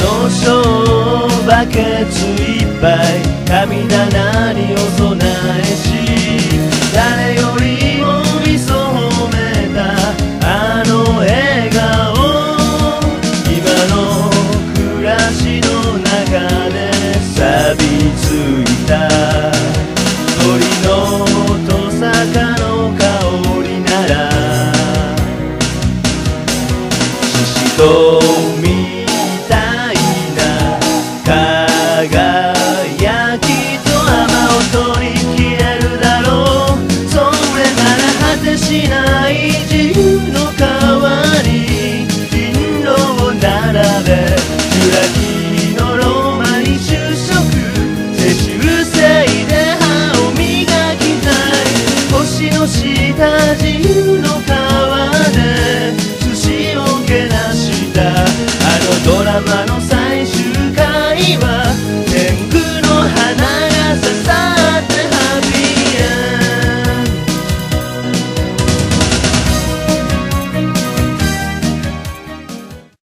の章バケツい。っぱい神棚にお供えし誰よりも見染めた。あの笑顔今の暮らしの中で錆びついた。鳥のとさかの香りならししとみた自の川で寿司をけなしたあのドラマ